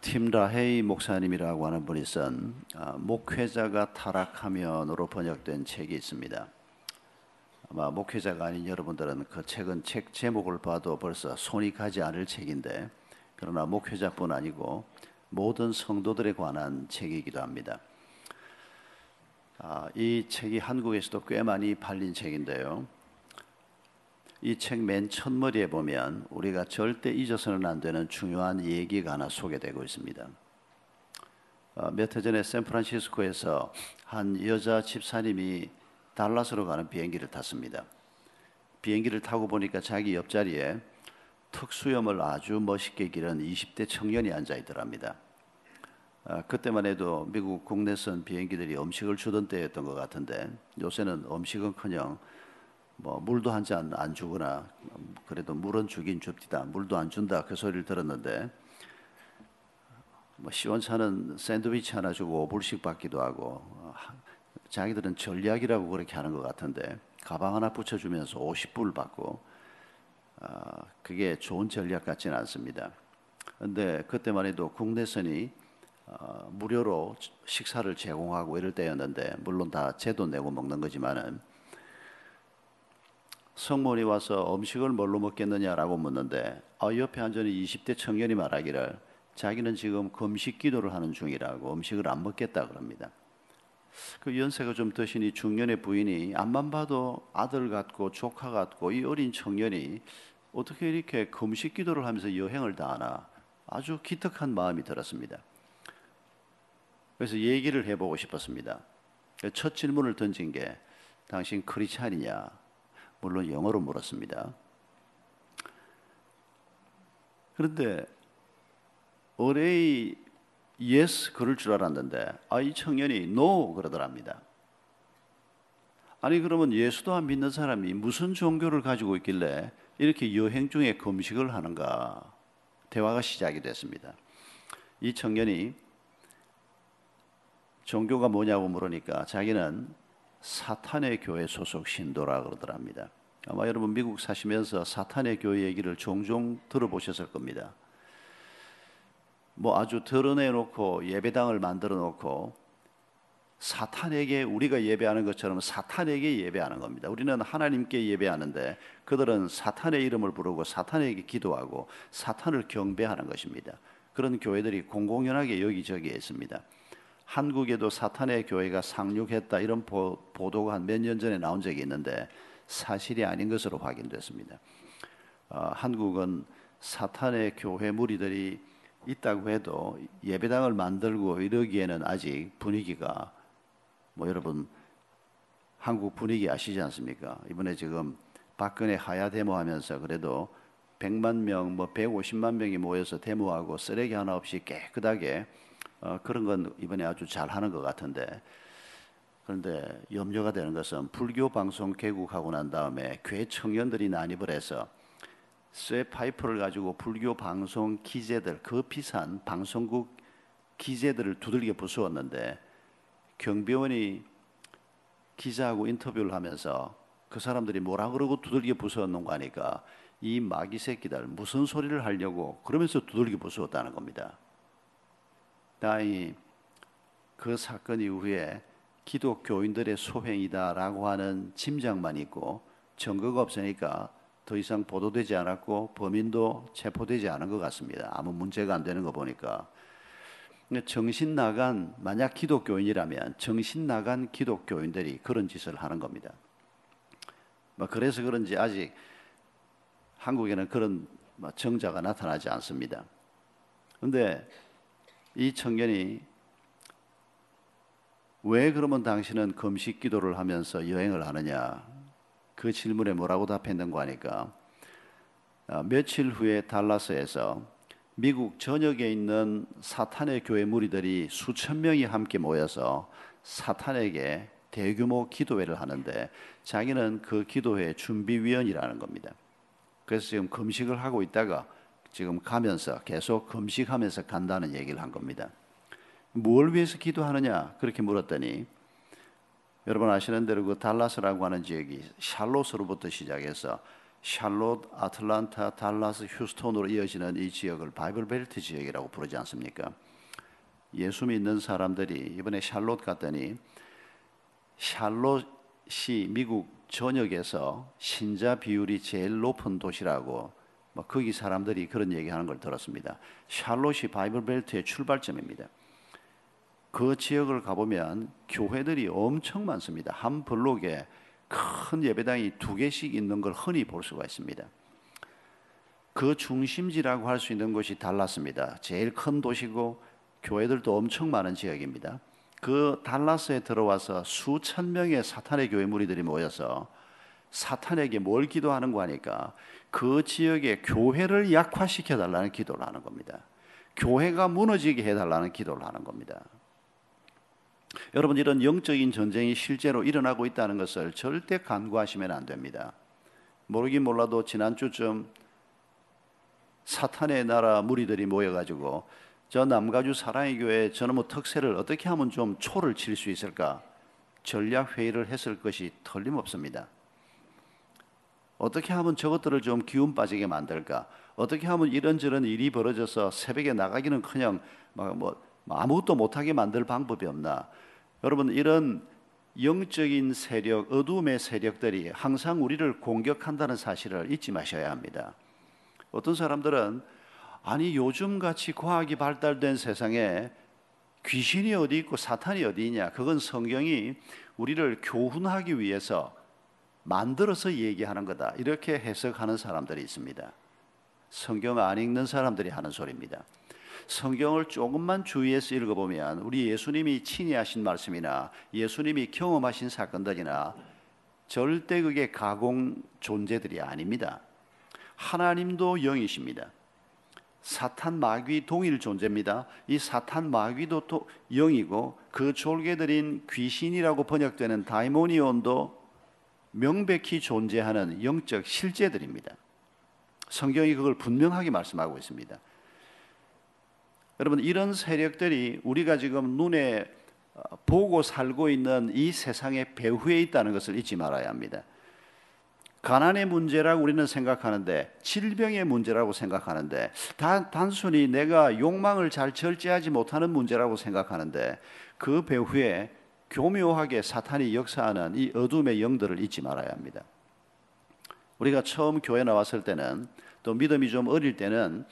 팀 라헤이 목사님이라고 하는 분이 쓴 아, 목회자가 타락하면으로 번역된 책이 있습니다. 아마 목회자가 아닌 여러분들은 그 책은 책 제목을 봐도 벌써 손이 가지 않을 책인데 그러나 목회자뿐 아니고 모든 성도들에 관한 책이기도 합니다. 아, 이 책이 한국에서도 꽤 많이 팔린 책인데요. 이 책 맨 첫머리에 보면 우리가 절대 잊어서는 안 되는 중요한 얘기가 하나 소개되고 있습니다. 어, 몇해 전에 샌프란시스코에서 한 여자 집사님이 달라스로 가는 비행기를 탔습니다. 비행기를 타고 보니까 자기 옆자리에 특수염을 아주 멋있게 기른 20대 청년이 앉아 있더랍니다. 아, 그때만 해도 미국 국내선 비행기들이 음식을 주던 때였던 것 같은데 요새는 음식은커녕 뭐 물도 한 잔 안 주거나 그래도 물은 주긴 줍디다 물도 안 준다 그 소리를 들었는데 뭐 시원찮은 샌드위치 하나 주고 5불씩 받기도 하고 자기들은 전략이라고 그렇게 하는 것 같은데 가방 하나 붙여주면서 50불 받고 아, 그게 좋은 전략 같지는 않습니다. 근데 그때만 해도 국내선이 어, 무료로 식사를 제공하고 이럴 때였는데 물론 다 제도 내고 먹는 거지만은 성모이 와서 음식을 뭘로 먹겠느냐라고 묻는데 아, 옆에 앉은 20대 청년이 말하기를 자기는 지금 금식 기도를 하는 중이라고 음식을 안 먹겠다 그럽니다. 그 연세가 좀 드신 이 중년의 부인이 앞만 봐도 아들 같고 조카 같고 이 어린 청년이 어떻게 이렇게 금식 기도를 하면서 여행을 다 하나 아주 기특한 마음이 들었습니다. 그래서 얘기를 해보고 싶었습니다. 첫 질문을 던진 게 당신 크리스찬이냐? 물론 영어로 물었습니다. 그런데 어레이 yes 그럴 줄 알았는데 아 이 청년이 no 그러더랍니다. 아니 그러면 예수도 안 믿는 사람이 무슨 종교를 가지고 있길래 이렇게 여행 중에 금식을 하는가 대화가 시작이 됐습니다. 이 청년이 종교가 뭐냐고 물으니까 자기는 사탄의 교회 소속 신도라 그러더랍니다. 아마 여러분 미국 사시면서 사탄의 교회 얘기를 종종 들어보셨을 겁니다. 뭐 아주 드러내 놓고 예배당을 만들어 놓고 사탄에게 우리가 예배하는 것처럼 사탄에게 예배하는 겁니다. 우리는 하나님께 예배하는데 그들은 사탄의 이름을 부르고 사탄에게 기도하고 사탄을 경배하는 것입니다. 그런 교회들이 공공연하게 여기저기에 있습니다. 한국에도 사탄의 교회가 상륙했다 이런 보, 도가 한 몇 년 전에 나온 적이 있는데 사실이 아닌 것으로 확인됐습니다. 어, 한국은 사탄의 교회 무리들이 있다고 해도 예배당을 만들고 이러기에는 아직 분위기가 뭐 여러분 한국 분위기 아시지 않습니까? 이번에 지금 박근혜 하야 데모하면서 그래도 100만 명, 뭐 150만 명이 모여서 데모하고 쓰레기 하나 없이 깨끗하게 어, 그런 건 이번에 아주 잘 하는 것 같은데 그런데 염려가 되는 것은 불교 방송 개국하고 난 다음에 교회 청년들이 난입을 해서 쇠 파이프를 가지고 불교 방송 기재들 그 비싼 방송국 기재들을 두들겨 부수었는데 경비원이 기자하고 인터뷰를 하면서 그 사람들이 뭐라 그러고 두들겨 부수었는가 하니까 이 마귀 새끼들 무슨 소리를 하려고 그러면서 두들겨 부수었다는 겁니다. 다행히 그 사건 이후에 기독교인들의 소행이다라고 하는 짐작만 있고 증거가 없으니까 더 이상 보도되지 않았고 범인도 체포되지 않은 것 같습니다. 아무 문제가 안 되는 거 보니까. 정신 나간 만약 기독교인이라면 정신 나간 기독교인들이 그런 짓을 하는 겁니다. 뭐 그래서 그런지 아직 한국에는 그런 뭐 정자가 나타나지 않습니다. 그런데 이 청년이 왜 그러면 당신은 금식 기도를 하면서 여행을 하느냐? 그 질문에 뭐라고 답했는가 하니까 어, 며칠 후에 달라스에서 미국 전역에 있는 사탄의 교회 무리들이 수천 명이 함께 모여서 사탄에게 대규모 기도회를 하는데 자기는 그 기도회 준비위원이라는 겁니다. 그래서 지금 금식을 하고 있다가 지금 가면서 계속 금식하면서 간다는 얘기를 한 겁니다. 뭘 위해서 기도하느냐 그렇게 물었더니 여러분 아시는 대로 그 달라스라고 하는 지역이 샬롯으로부터 시작해서 샬롯, 아틀란타, 달라스, 휴스톤으로 이어지는 이 지역을 바이블 벨트 지역이라고 부르지 않습니까? 예수 믿는 사람들이 이번에 샬롯 갔더니 샬롯이 미국 전역에서 신자 비율이 제일 높은 도시라고 뭐 거기 사람들이 그런 얘기하는 걸 들었습니다. 샬롯이 바이블 벨트의 출발점입니다. 그 지역을 가보면 교회들이 엄청 많습니다. 한 블록에 큰 예배당이 두 개씩 있는 걸 흔히 볼 수가 있습니다. 그 중심지라고 할 수 있는 곳이 달라스입니다. 제일 큰 도시고 교회들도 엄청 많은 지역입니다. 그 달라스에 들어와서 수천 명의 사탄의 교회 무리들이 모여서 사탄에게 뭘 기도하는 거니까 그 지역의 교회를 약화시켜 달라는 기도를 하는 겁니다. 교회가 무너지게 해 달라는 기도를 하는 겁니다. 여러분 이런 영적인 전쟁이 실제로 일어나고 있다는 것을 절대 간과하시면 안 됩니다. 모르긴 몰라도 지난주쯤 사탄의 나라 무리들이 모여가지고 저 남가주 사랑의 교회 저놈의 뭐 특세를 어떻게 하면 좀 초를 칠 수 있을까 전략 회의를 했을 것이 틀림없습니다. 어떻게 하면 저것들을 좀 기운 빠지게 만들까? 어떻게 하면 이런저런 일이 벌어져서 새벽에 나가기는 그냥 뭐 아무것도 못하게 만들 방법이 없나? 여러분 이런 영적인 세력, 어둠의 세력들이 항상 우리를 공격한다는 사실을 잊지 마셔야 합니다. 어떤 사람들은 아니 요즘 같이 과학이 발달된 세상에 귀신이 어디 있고 사탄이 어디 있냐? 그건 성경이 우리를 교훈하기 위해서 만들어서 얘기하는 거다. 이렇게 해석하는 사람들이 있습니다. 성경 안 읽는 사람들이 하는 소리입니다. 성경을 조금만 주의해서 읽어보면 우리 예수님이 친히 하신 말씀이나 예수님이 경험하신 사건들이나 절대 그게 가공 존재들이 아닙니다. 하나님도 영이십니다. 사탄 마귀 동일 존재입니다. 이 사탄 마귀도 또 영이고 그 졸개들인 귀신이라고 번역되는 다이모니온도 명백히 존재하는 영적 실제들입니다. 성경이 그걸 분명하게 말씀하고 있습니다. 여러분 이런 세력들이 우리가 지금 눈에 어, 보고 살고 있는 이 세상의 배후에 있다는 것을 잊지 말아야 합니다. 가난의 문제라고 우리는 생각하는데 질병의 문제라고 생각하는데 단, 단순히 내가 욕망을 잘 절제하지 못하는 문제라고 생각하는데 그 배후에 교묘하게 사탄이 역사하는 이 어둠의 영들을 잊지 말아야 합니다. 우리가 처음 교회 나왔을 때는 또 믿음이 좀 어릴 때는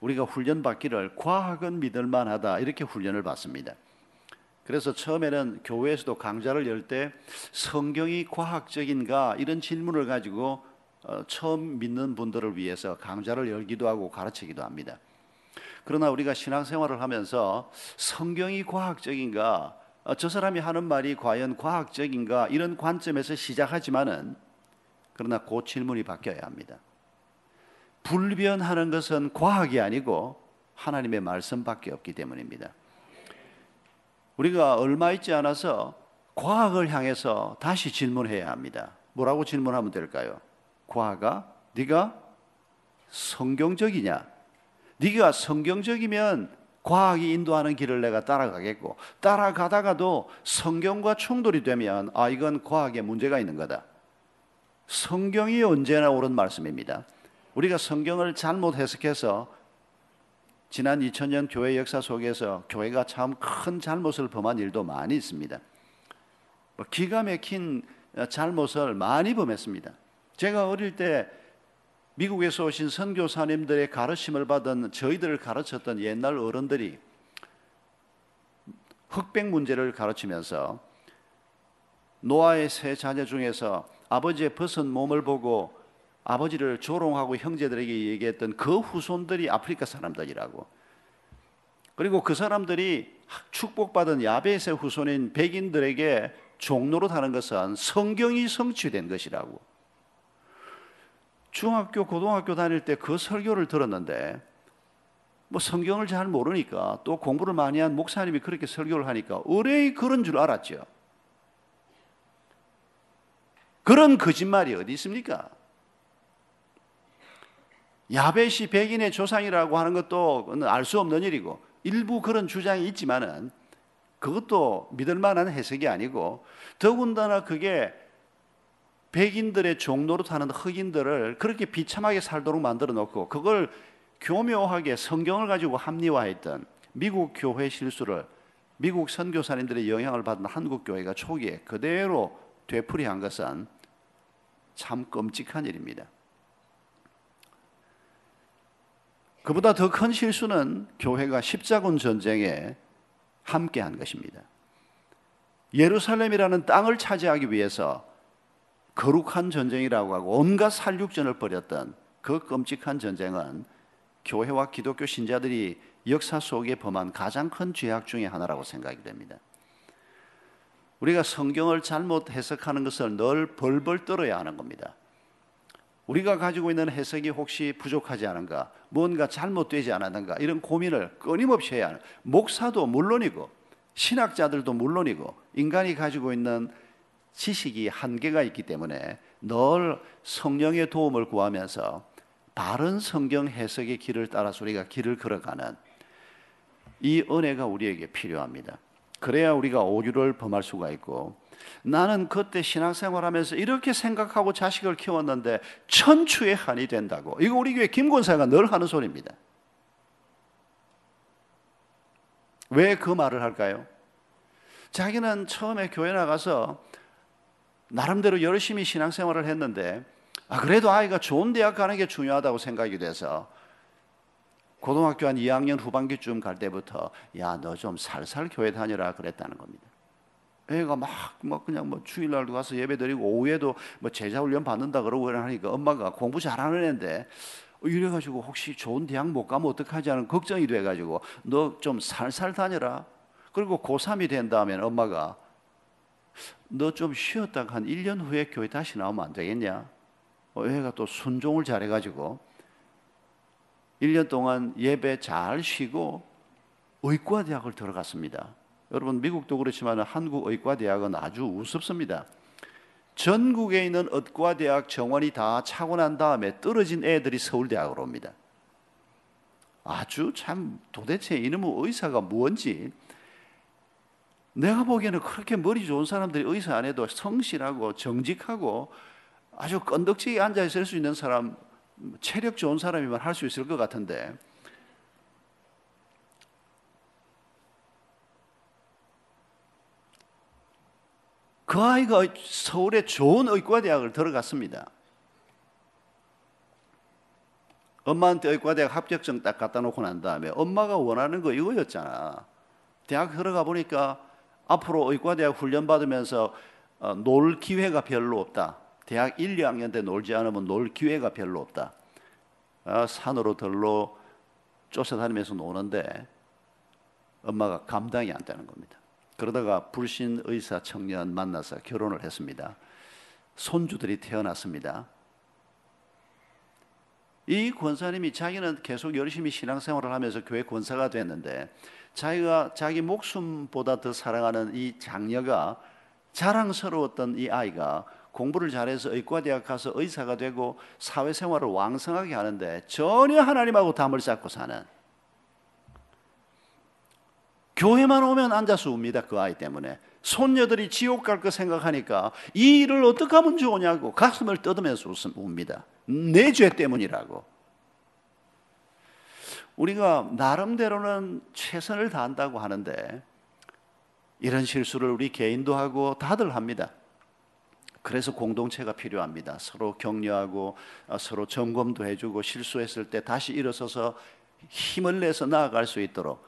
우리가 훈련 받기를 과학은 믿을 만 하다 이렇게 훈련을 받습니다. 그래서 처음에는 교회에서도 강좌를 열 때 성경이 과학적인가 이런 질문을 가지고 어, 처음 믿는 분들을 위해서 강좌를 열기도 하고 가르치기도 합니다. 그러나 우리가 신앙생활을 하면서 성경이 과학적인가 어, 저 사람이 하는 말이 과연 과학적인가 이런 관점에서 시작하지만은 그러나 그 질문이 바뀌어야 합니다. 불변하는 것은 과학이 아니고 하나님의 말씀밖에 없기 때문입니다. 우리가 얼마 있지 않아서 과학을 향해서 다시 질문해야 합니다. 뭐라고 질문하면 될까요? 과학아, 네가 성경적이냐? 네가 성경적이면 과학이 인도하는 길을 내가 따라가겠고 따라가다가도 성경과 충돌이 되면 아 이건 과학에 문제가 있는 거다. 성경이 언제나 옳은 말씀입니다. 우리가 성경을 잘못 해석해서 지난 2000년 교회 역사 속에서 교회가 참 큰 잘못을 범한 일도 많이 있습니다. 뭐 기가 막힌 잘못을 많이 범했습니다. 제가 어릴 때 미국에서 오신 선교사님들의 가르침을 받은 저희들을 가르쳤던 옛날 어른들이 흑백 문제를 가르치면서 노아의 세 자녀 중에서 아버지의 벗은 몸을 보고 아버지를 조롱하고 형제들에게 얘기했던 그 후손들이 아프리카 사람들이라고. 그리고 그 사람들이 축복받은 야베스의 후손인 백인들에게 종로로 타는 것은 성경이 성취된 것이라고. 중학교, 고등학교 다닐 때 그 설교를 들었는데 뭐 성경을 잘 모르니까 또 공부를 많이 한 목사님이 그렇게 설교를 하니까 의뢰이 그런 줄 알았죠. 그런 거짓말이 어디 있습니까? 야벳이 백인의 조상이라고 하는 것도 알 수 없는 일이고 일부 그런 주장이 있지만은 그것도 믿을 만한 해석이 아니고 더군다나 그게 백인들의 타는 흑인들을 그렇게 비참하게 살도록 만들어 놓고 그걸 교묘하게 성경을 가지고 합리화했던 미국 교회 실수를 미국 선교사님들의 영향을 받은 한국 교회가 초기에 그대로 되풀이한 것은 참 끔찍한 일입니다. 그보다 더 큰 실수는 교회가 십자군 전쟁에 함께한 것입니다. 예루살렘이라는 땅을 차지하기 위해서 거룩한 전쟁이라고 하고 온갖 살육전을 벌였던 그 끔찍한 전쟁은 교회와 기독교 신자들이 역사 속에 범한 가장 큰 죄악 중의 하나라고 생각이 됩니다. 우리가 성경을 잘못 해석하는 것을 늘 벌벌 떨어야 하는 겁니다. 우리가 가지고 있는 해석이 혹시 부족하지 않은가, 뭔가 잘못되지 않았는가 이런 고민을 끊임없이 해야 하는 목사도 물론이고 신학자들도 물론이고 인간이 가지고 있는 지식이 한계가 있기 때문에 늘 성령의 도움을 구하면서 바른 성경 해석의 길을 따라서 우리가 길을 걸어가는 이 은혜가 우리에게 필요합니다. 그래야 우리가 오류를 범할 수가 있고 나는 그때 신앙생활하면서 이렇게 생각하고 자식을 키웠는데 천추의 한이 된다고 이거 우리 교회 김 권사가 늘 하는 소리입니다. 왜 그 말을 할까요? 자기는 처음에 교회 나가서 나름대로 열심히 신앙생활을 했는데 아 그래도 아이가 좋은 대학 가는 게 중요하다고 생각이 돼서 고등학교 한 2학년 후반기쯤 갈 때부터 야 너 좀 살살 교회 다녀라 그랬다는 겁니다. 애가 막, 막 그냥 뭐 주일날도 가서 예배 드리고 오후에도 뭐 제자 훈련 받는다 그러고 하니까 엄마가 공부 잘하는 애인데 이래가지고 혹시 좋은 대학 못 가면 어떡하지 하는 걱정이 돼가지고 너 좀 살살 다녀라. 그리고 고3이 된 다음에 엄마가 너 좀 쉬었다가 한 1년 후에 교회 다시 나오면 안 되겠냐? 어, 애가 또 순종을 잘해가지고 1년 동안 예배 잘 쉬고 의과대학을 들어갔습니다. 여러분 미국도 그렇지만 한국 의과대학은 아주 우습습니다. 전국에 있는 의과대학 정원이 다 차고 난 다음에 떨어진 애들이 서울대학으로 옵니다. 아주 참 도대체 이놈의 의사가 뭔지 내가 보기에는 그렇게 머리 좋은 사람들이 의사 안 해도 성실하고 정직하고 아주 건덕지게 앉아 있을 수 있는 사람 체력 좋은 사람이면 할 수 있을 것 같은데 그 아이가 서울의 좋은 의과대학을 들어갔습니다. 엄마한테 의과대학 합격증 딱 갖다 놓고 난 다음에 엄마가 원하는 거 이거였잖아. 대학 들어가 보니까 앞으로 의과대학 훈련 받으면서 어, 놀 기회가 별로 없다. 대학 1, 2학년 때 놀지 않으면 놀 기회가 별로 없다. 어, 산으로 들로 쫓아다니면서 노는데 엄마가 감당이 안 되는 겁니다. 그러다가 불신 의사 청년 만나서 결혼을 했습니다. 손주들이 태어났습니다. 이 권사님이 자기는 계속 열심히 신앙생활을 하면서 교회 권사가 됐는데 자기가 자기 목숨보다 더 사랑하는 이 장녀가 자랑스러웠던 이 아이가 공부를 잘해서 의과대학 가서 의사가 되고 사회생활을 왕성하게 하는데 전혀 하나님하고 담을 쌓고 사는. 교회만 오면 앉아서 웁니다 그 아이 때문에. 손녀들이 지옥 갈 거 생각하니까 이 일을 어떻게 하면 좋으냐고 가슴을 떠들면서 웁니다. 내 죄 때문이라고 우리가 나름대로는 최선을 다한다고 하는데 이런 실수를 우리 개인도 하고 다들 합니다 그래서 공동체가 필요합니다. 서로 격려하고 어, 서로 점검도 해주고 실수했을 때 다시 일어서서 힘을 내서 나아갈 수 있도록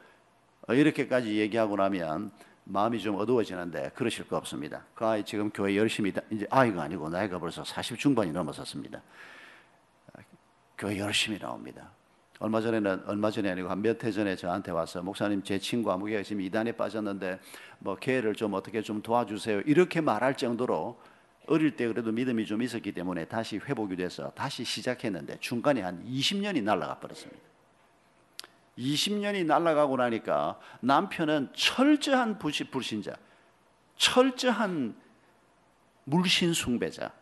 어, 이렇게까지 얘기하고 나면 마음이 좀 어두워지는데 그러실 거 없습니다. 그 아이 지금 교회 열심히 이제 아이가 아니고 나이가 벌써 40 중반이 넘어섰습니다. 교회 열심히 나옵니다. 얼마 전에는 얼마 전에 아니고 한 몇 해 전에 저한테 와서 목사님 제 친구 아무개가 지금 이단에 빠졌는데 뭐 교회를 좀 어떻게 좀 도와주세요 이렇게 말할 정도로 어릴 때 그래도 믿음이 좀 있었기 때문에 다시 회복이 돼서 다시 시작했는데 중간에 한 20년이 날아가 버렸습니다. 20년이 날아가고 나니까 남편은 철저한 불신자, 철저한 물신 숭배자.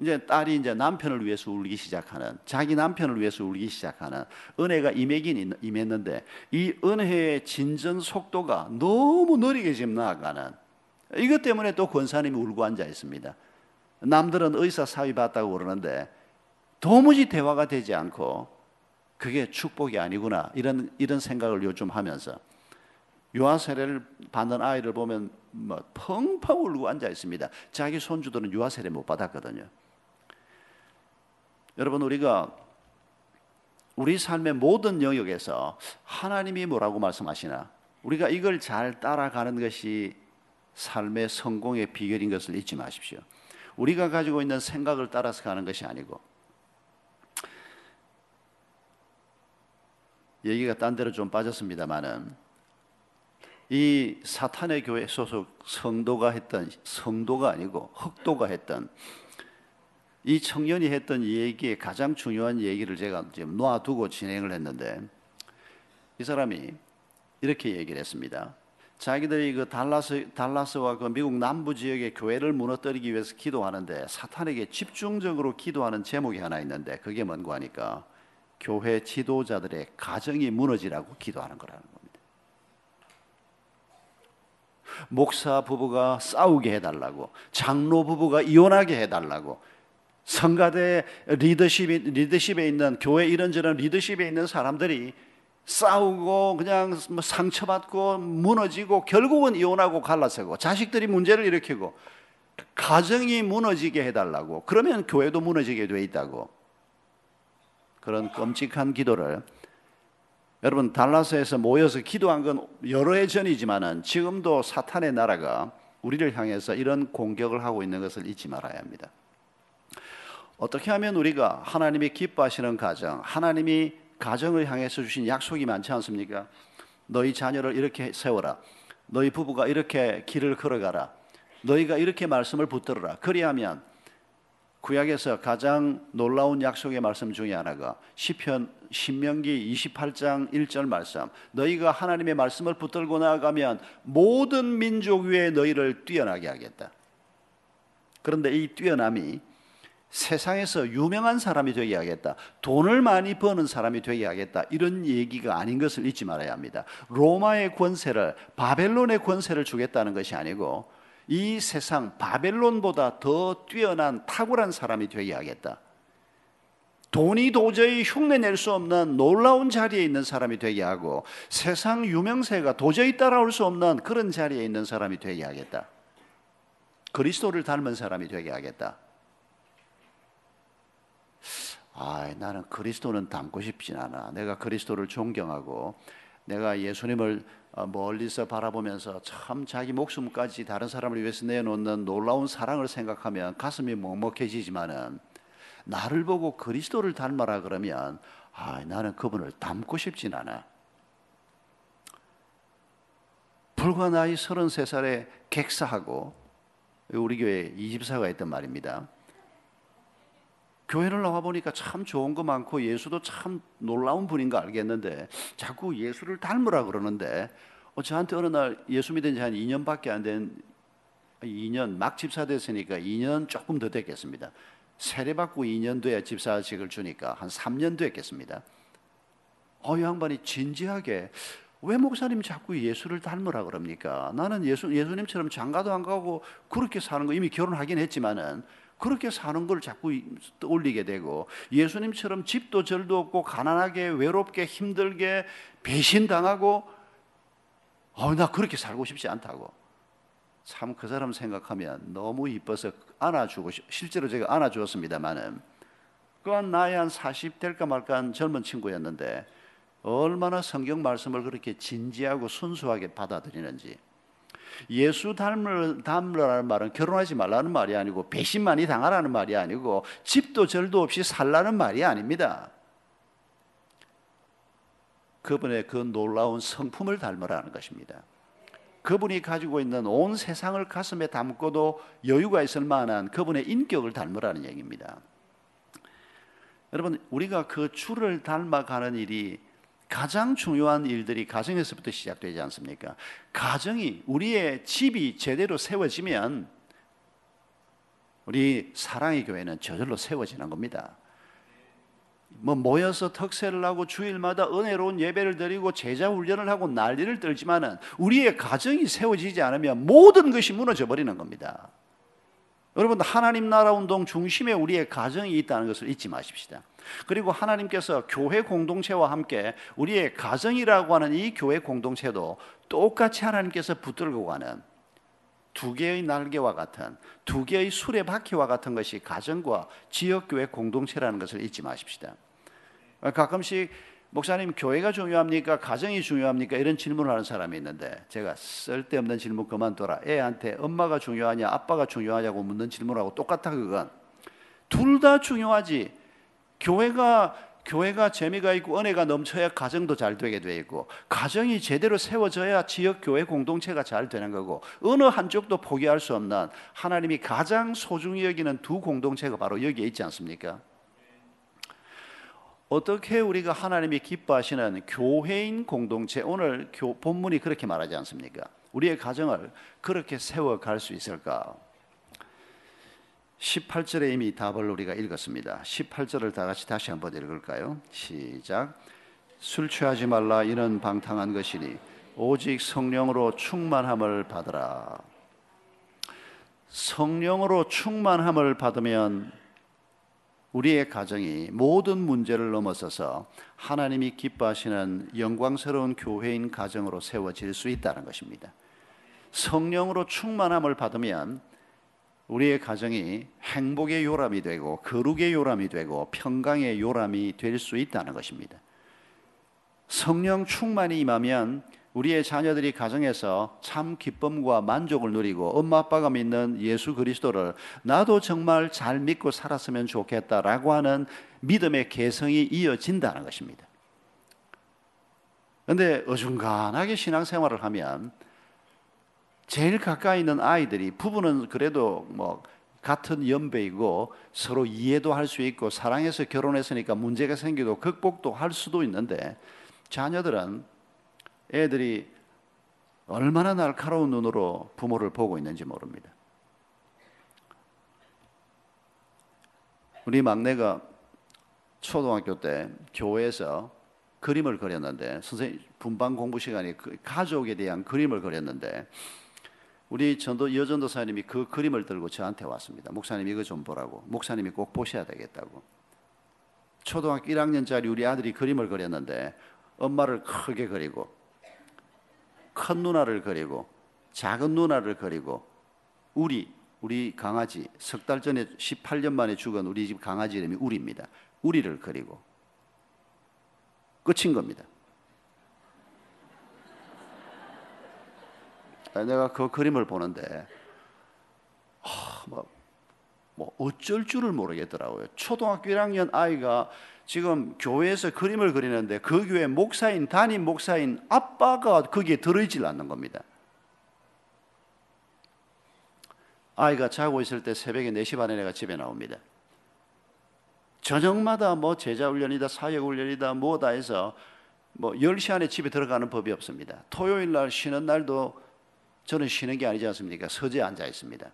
이제 딸이 이제 남편을 위해서 울기 시작하는 자기 남편을 위해서 울기 시작하는 은혜가 임하긴 임했는데 이 은혜의 진전 속도가 너무 느리게 지금 나아가는 이것 때문에 또 권사님이 울고 앉아 있습니다. 남들은 의사 사위 봤다고 그러는데 도무지 대화가 되지 않고 그게 축복이 아니구나 이런 이런 생각을 요즘 하면서 유아 세례를 받는 아이를 보면 뭐 펑펑 울고 앉아 있습니다. 자기 손주들은 유아 세례 못 받았거든요. 여러분 우리가 우리 삶의 모든 영역에서 하나님이 뭐라고 말씀하시나 우리가 이걸 잘 따라가는 것이 삶의 성공의 비결인 것을 잊지 마십시오. 우리가 가지고 있는 생각을 따라서 가는 것이 아니고 얘기가 딴 데로 좀 빠졌습니다만은 이 사탄의 교회 소속 성도가 했던 성도가 아니고 흑도가 했던 이 청년이 했던 얘기의 가장 중요한 얘기를 제가 지금 놔두고 진행을 했는데 이 사람이 이렇게 얘기를 했습니다. 자기들이 그 달라스 달라스와 그 미국 남부 지역의 교회를 무너뜨리기 위해서 기도하는데 사탄에게 집중적으로 기도하는 제목이 하나 있는데 그게 뭔고 하니까 교회 지도자들의 가정이 무너지라고 기도하는 거라는 겁니다. 목사 부부가 싸우게 해달라고, 장로 부부가 이혼하게 해달라고, 성가대 리더십이, 리더십에 있는 교회 이런저런 리더십에 있는 사람들이 싸우고 그냥 뭐 상처받고 무너지고 결국은 이혼하고 갈라서고 자식들이 문제를 일으키고 가정이 무너지게 해달라고 그러면 교회도 무너지게 돼 있다고 그런 끔찍한 기도를 여러분 달라스에서 모여서 기도한 건 여러 해 전이지만은 지금도 사탄의 나라가 우리를 향해서 이런 공격을 하고 있는 것을 잊지 말아야 합니다. 어떻게 하면 우리가 하나님이 기뻐하시는 가정, 하나님이 가정을 향해서 주신 약속이 많지 않습니까? 너희 자녀를 이렇게 세워라. 너희 부부가 이렇게 길을 걸어가라. 너희가 이렇게 말씀을 붙들어라. 그리하면 구약에서 가장 놀라운 약속의 말씀 중에 하나가 시편 신명기 28장 1절 말씀. 너희가 하나님의 말씀을 붙들고 나아가면 모든 민족 위에 너희를 뛰어나게 하겠다. 그런데 이 뛰어남이 세상에서 유명한 사람이 되게 하겠다. 돈을 많이 버는 사람이 되게 하겠다. 이런 얘기가 아닌 것을 잊지 말아야 합니다. 로마의 권세를, 바벨론의 권세를 주겠다는 것이 아니고 이 세상 바벨론보다 더 뛰어난 탁월한 사람이 되게 하겠다. 돈이 도저히 흉내낼 수 없는 놀라운 자리에 있는 사람이 되게 하고 세상 유명세가 도저히 따라올 수 없는 그런 자리에 있는 사람이 되게 하겠다. 그리스도를 닮은 사람이 되게 하겠다. 아, 나는 그리스도는 닮고 싶진 않아. 내가 그리스도를 존경하고 내가 예수님을 어, 멀리서 바라보면서 참 자기 목숨까지 다른 사람을 위해서 내놓는 놀라운 사랑을 생각하면 가슴이 먹먹해지지만은 나를 보고 그리스도를 닮아라 그러면 아, 나는 그분을 닮고 싶진 않아. 불과 나이 33살에 객사하고 우리 교회 이집사가 했던 말입니다. 교회를 나와 보니까 참 좋은 거 많고 예수도 참 놀라운 분인 거 알겠는데 자꾸 예수를 닮으라 그러는데 어, 저한테 어느 날 예수 믿은 지 한 2년밖에 안 된 2년 막 집사 됐으니까 2년 조금 더 됐겠습니다. 세례 받고 2년 돼야 집사직을 주니까 한 3년 됐겠습니다. 어, 이 양반이 진지하게 왜 목사님 자꾸 예수를 닮으라 그럽니까? 나는 예수, 예수님처럼 장가도 안 가고 그렇게 사는 거 이미 결혼하긴 했지만은 그렇게 사는 걸 자꾸 올리게 되고 예수님처럼 집도 절도 없고 가난하게 외롭게 힘들게 배신당하고 어, 나 그렇게 살고 싶지 않다고. 참 그 사람 생각하면 너무 이뻐서 안아주고 실제로 제가 안아주었습니다만은 그한 나이 한 40 될까 말까 한 젊은 친구였는데 얼마나 성경 말씀을 그렇게 진지하고 순수하게 받아들이는지 예수 닮으라는 말은 결혼하지 말라는 말이 아니고 배신 많이 당하라는 말이 아니고 집도 절도 없이 살라는 말이 아닙니다. 그분의 그 놀라운 성품을 닮으라는 것입니다. 그분이 가지고 있는 온 세상을 가슴에 담고도 여유가 있을 만한 그분의 인격을 닮으라는 얘기입니다. 여러분, 우리가 그 주를 닮아가는 일이 가장 중요한 일들이 가정에서부터 시작되지 않습니까? 가정이 우리의 집이 제대로 세워지면 우리 사랑의 교회는 저절로 세워지는 겁니다. 뭐 모여서 특세를 하고 주일마다 은혜로운 예배를 드리고 제자 훈련을 하고 난리를 떨지만은 우리의 가정이 세워지지 않으면 모든 것이 무너져 버리는 겁니다. 여러분 하나님 나라 운동 중심에 우리의 가정이 있다는 것을 잊지 마십시다. 그리고 하나님께서 교회 공동체와 함께 우리의 가정이라고 하는 이 교회 공동체도 똑같이 하나님께서 붙들고 가는 두 개의 날개와 같은 두 개의 수레바퀴와 같은 것이 가정과 지역교회 공동체라는 것을 잊지 마십시다. 가끔씩 목사님 교회가 중요합니까? 가정이 중요합니까? 이런 질문을 하는 사람이 있는데 제가 쓸데없는 질문 그만둬라. 애한테 엄마가 중요하냐 아빠가 중요하냐고 묻는 질문하고 똑같아 그건. 둘 다 중요하지. 교회가 교회가 재미가 있고 은혜가 넘쳐야 가정도 잘 되게 돼 있고 가정이 제대로 세워져야 지역 교회 공동체가 잘 되는 거고 어느 한쪽도 포기할 수 없는 하나님이 가장 소중히 여기는 두 공동체가 바로 여기에 있지 않습니까? 어떻게 우리가 하나님이 기뻐하시는 교회인 공동체 오늘 교, 본문이 그렇게 말하지 않습니까? 우리의 가정을 그렇게 세워갈 수 있을까? 18절에 이미 답을 우리가 읽었습니다. 18절을 다 같이 다시 한번 읽을까요? 시작. 술 취하지 말라 이는 방탕한 것이니 오직 성령으로 충만함을 받으라. 성령으로 충만함을 받으면 우리의 가정이 모든 문제를 넘어서서 하나님이 기뻐하시는 영광스러운 교회인 가정으로 세워질 수 있다는 것입니다. 성령으로 충만함을 받으면 우리의 가정이 행복의 요람이 되고 거룩의 요람이 되고 평강의 요람이 될 수 있다는 것입니다. 성령 충만이 임하면 우리의 자녀들이 가정에서 참 기쁨과 만족을 누리고 엄마 아빠가 믿는 예수 그리스도를 나도 정말 잘 믿고 살았으면 좋겠다라고 하는 믿음의 개성이 이어진다는 것입니다. 그런데 어중간하게 신앙생활을 하면 제일 가까이 있는 아이들이 부부는 그래도 뭐 같은 연배이고 서로 이해도 할 수 있고 사랑해서 결혼했으니까 문제가 생기도 극복도 할 수도 있는데 자녀들은 애들이 얼마나 날카로운 눈으로 부모를 보고 있는지 모릅니다. 우리 막내가 초등학교 때 교회에서 그림을 그렸는데 선생님 분반 공부 시간에 그 가족에 대한 그림을 그렸는데 우리 전도 여전도사님이 그 그림을 들고 저한테 왔습니다. 목사님 이거 좀 보라고. 목사님이 꼭 보셔야 되겠다고. 초등학교 1학년짜리 우리 아들이 그림을 그렸는데 엄마를 크게 그리고 큰 누나를 그리고 작은 누나를 그리고 우리 우리 강아지 석 달 전에 18년 만에 죽은 우리 집 강아지 이름이 우리입니다. 우리를 그리고 끝인 겁니다. 내가 그 그림을 보는데 아, 뭐, 뭐 어쩔 줄을 모르겠더라고요. 초등학교 1학년 아이가 지금 교회에서 그림을 그리는데 그 교회 목사인 담임 목사인 아빠가 거기에 들어있질 않는 겁니다. 아이가 자고 있을 때 새벽에 4시 반에 내가 집에 나옵니다. 저녁마다 뭐 제자 훈련이다 사역 훈련이다 뭐다 해서 뭐 10시 안에 집에 들어가는 법이 없습니다. 토요일 날 쉬는 날도 저는 쉬는 게 아니지 않습니까? 서재에 앉아 있습니다.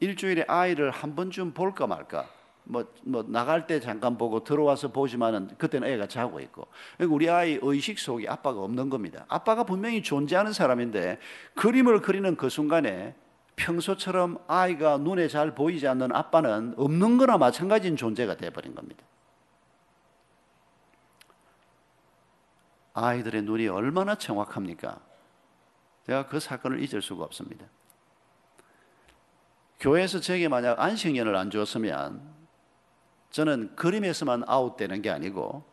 일주일에 아이를 한 번쯤 볼까 말까 뭐, 뭐 나갈 때 잠깐 보고 들어와서 보지만은 그때는 애가 자고 있고 우리 아이 의식 속에 아빠가 없는 겁니다. 아빠가 분명히 존재하는 사람인데 그림을 그리는 그 순간에 평소처럼 아이가 눈에 잘 보이지 않는 아빠는 없는 거나 마찬가지인 존재가 되어버린 겁니다. 아이들의 눈이 얼마나 정확합니까? 제가 그 사건을 잊을 수가 없습니다. 교회에서 제게 만약 안식년을 안 주었으면 저는 그림에서만 아웃되는 게 아니고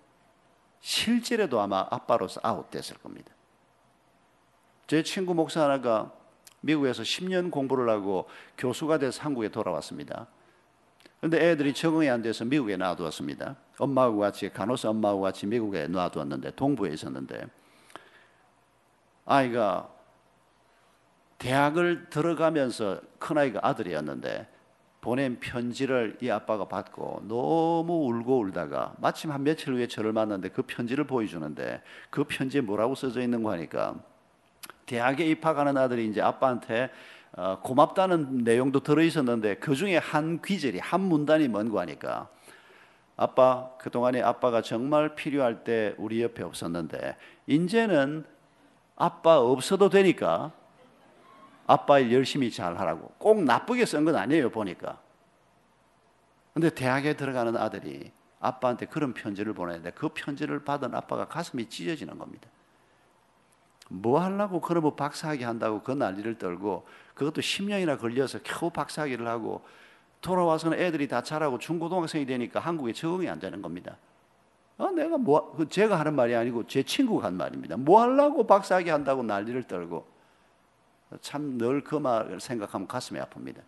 실제로도 아마 아빠로서 아웃됐을 겁니다. 제 친구 목사 하나가 미국에서 10년 공부를 하고 교수가 돼서 한국에 돌아왔습니다. 그런데 애들이 적응이 안 돼서 미국에 놔두었습니다. 엄마하고 같이 간호사 엄마하고 같이 미국에 놔두었는데 동부에 있었는데 아이가 대학을 들어가면서 큰아이가 아들이었는데 보낸 편지를 이 아빠가 받고 너무 울고 울다가 마침 한 며칠 후에 저를 만났는데 그 편지를 보여주는데 그 편지에 뭐라고 써져 있는 거 하니까 대학에 입학하는 아들이 이제 아빠한테 어, 고맙다는 내용도 들어 있었는데 그 중에 한 귀절이 한 문단이 뭔고 하니까 아빠 그동안에 아빠가 정말 필요할 때 우리 옆에 없었는데 이제는 아빠 없어도 되니까 아빠 일 열심히 잘 하라고 꼭 나쁘게 쓴 건 아니에요 보니까 근데 대학에 들어가는 아들이 아빠한테 그런 편지를 보내는데 그 편지를 받은 아빠가 가슴이 찢어지는 겁니다 뭐 하려고 그러면 뭐 박사학위 한다고 그 난리를 떨고 그것도 10년이나 걸려서 겨우 박사학위를 하고 돌아와서는 애들이 다 자라고 중고등학생이 되니까 한국에 적응이 안 되는 겁니다. 어, 내가 뭐, 그 제가 하는 말이 아니고 제 친구가 한 말입니다. 뭐 하려고 박사학위 한다고 난리를 떨고 참 늘 그 말을 생각하면 가슴이 아픕니다.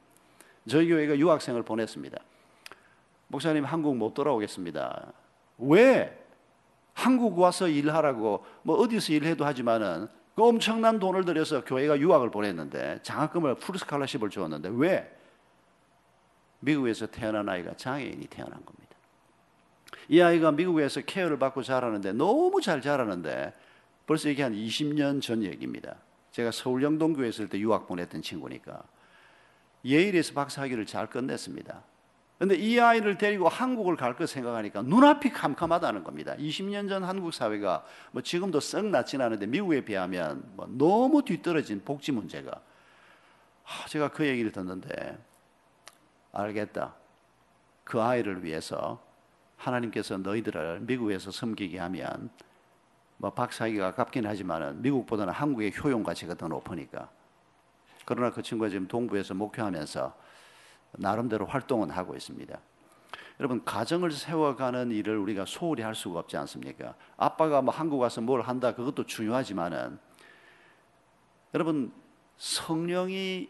저희 교회가 유학생을 보냈습니다. 목사님 한국 못 돌아오겠습니다. 왜? 한국 와서 일하라고 뭐 어디서 일해도 하지만은 그 엄청난 돈을 들여서 교회가 유학을 보냈는데 장학금을 풀스칼러십을 주었는데 왜? 미국에서 태어난 아이가 장애인이 태어난 겁니다. 이 아이가 미국에서 케어를 받고 자라는데 너무 잘 자라는데 벌써 이게 한 20년 전 얘기입니다. 제가 서울 영동교회 있을 때 유학 보냈던 친구니까 예일에서 박사학위를 잘 끝냈습니다. 근데 이 아이를 데리고 한국을 갈것 생각하니까 눈앞이 캄캄하다는 겁니다. 20년 전 한국 사회가 뭐 지금도 썩 낫진 않은데 미국에 비하면 뭐 너무 뒤떨어진 복지 문제가 아, 제가 그 얘기를 듣는데 알겠다. 그 아이를 위해서 하나님께서 너희들을 미국에서 섬기게 하면 뭐 박사학위가 아깝긴 하지만은 미국보다는 한국의 효용 가치가 더 높으니까. 그러나 그 친구가 지금 동부에서 목표하면서 나름대로 활동은 하고 있습니다. 여러분 가정을 세워가는 일을 우리가 소홀히 할 수가 없지 않습니까? 아빠가 뭐 한국 와서 뭘 한다 그것도 중요하지만은 여러분 성령이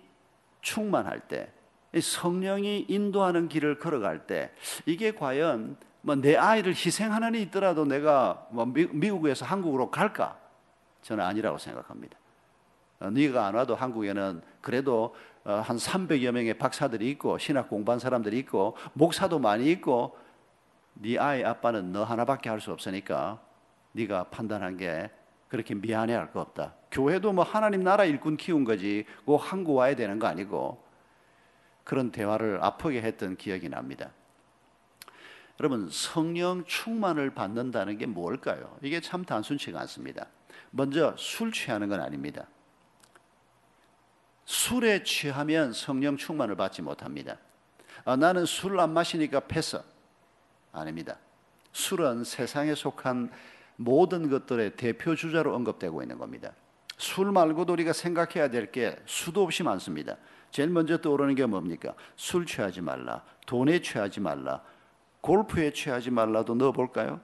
충만할 때 성령이 인도하는 길을 걸어갈 때 이게 과연 뭐 내 아이를 희생하는 이 있더라도 내가 뭐 미국에서 한국으로 갈까? 저는 아니라고 생각합니다. 어, 네가 안 와도 한국에는 그래도 어, 한 300여 명의 박사들이 있고 신학 공부한 사람들이 있고 목사도 많이 있고 네 아이 아빠는 너 하나밖에 할 수 없으니까 네가 판단한 게 그렇게 미안해할 거 없다. 교회도 뭐 하나님 나라 일꾼 키운 거지, 꼭 한국 와야 되는 거 아니고 그런 대화를 아프게 했던 기억이 납니다. 여러분 성령 충만을 받는다는 게 뭘까요? 이게 참 단순치가 않습니다. 먼저 술 취하는 건 아닙니다. 술에 취하면 성령 충만을 받지 못합니다. 아, 나는 술 안 마시니까 패서 아닙니다. 술은 세상에 속한 모든 것들의 대표 주자로 언급되고 있는 겁니다. 술 말고도 우리가 생각해야 될 게 수도 없이 많습니다. 제일 먼저 떠오르는 게 뭡니까? 술 취하지 말라, 돈에 취하지 말라, 골프에 취하지 말라도 넣어볼까요?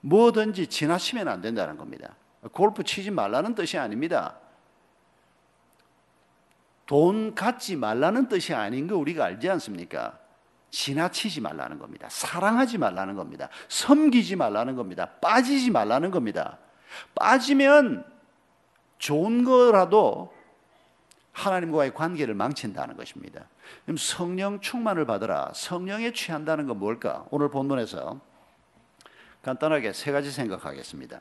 뭐든지 지나치면 안 된다는 겁니다. 골프 치지 말라는 뜻이 아닙니다. 돈 갖지 말라는 뜻이 아닌 거 우리가 알지 않습니까? 지나치지 말라는 겁니다. 사랑하지 말라는 겁니다. 섬기지 말라는 겁니다. 빠지지 말라는 겁니다. 빠지면 좋은 거라도 하나님과의 관계를 망친다는 것입니다. 성령 충만을 받으라. 성령에 취한다는 건 뭘까? 오늘 본문에서 간단하게 세 가지 생각하겠습니다.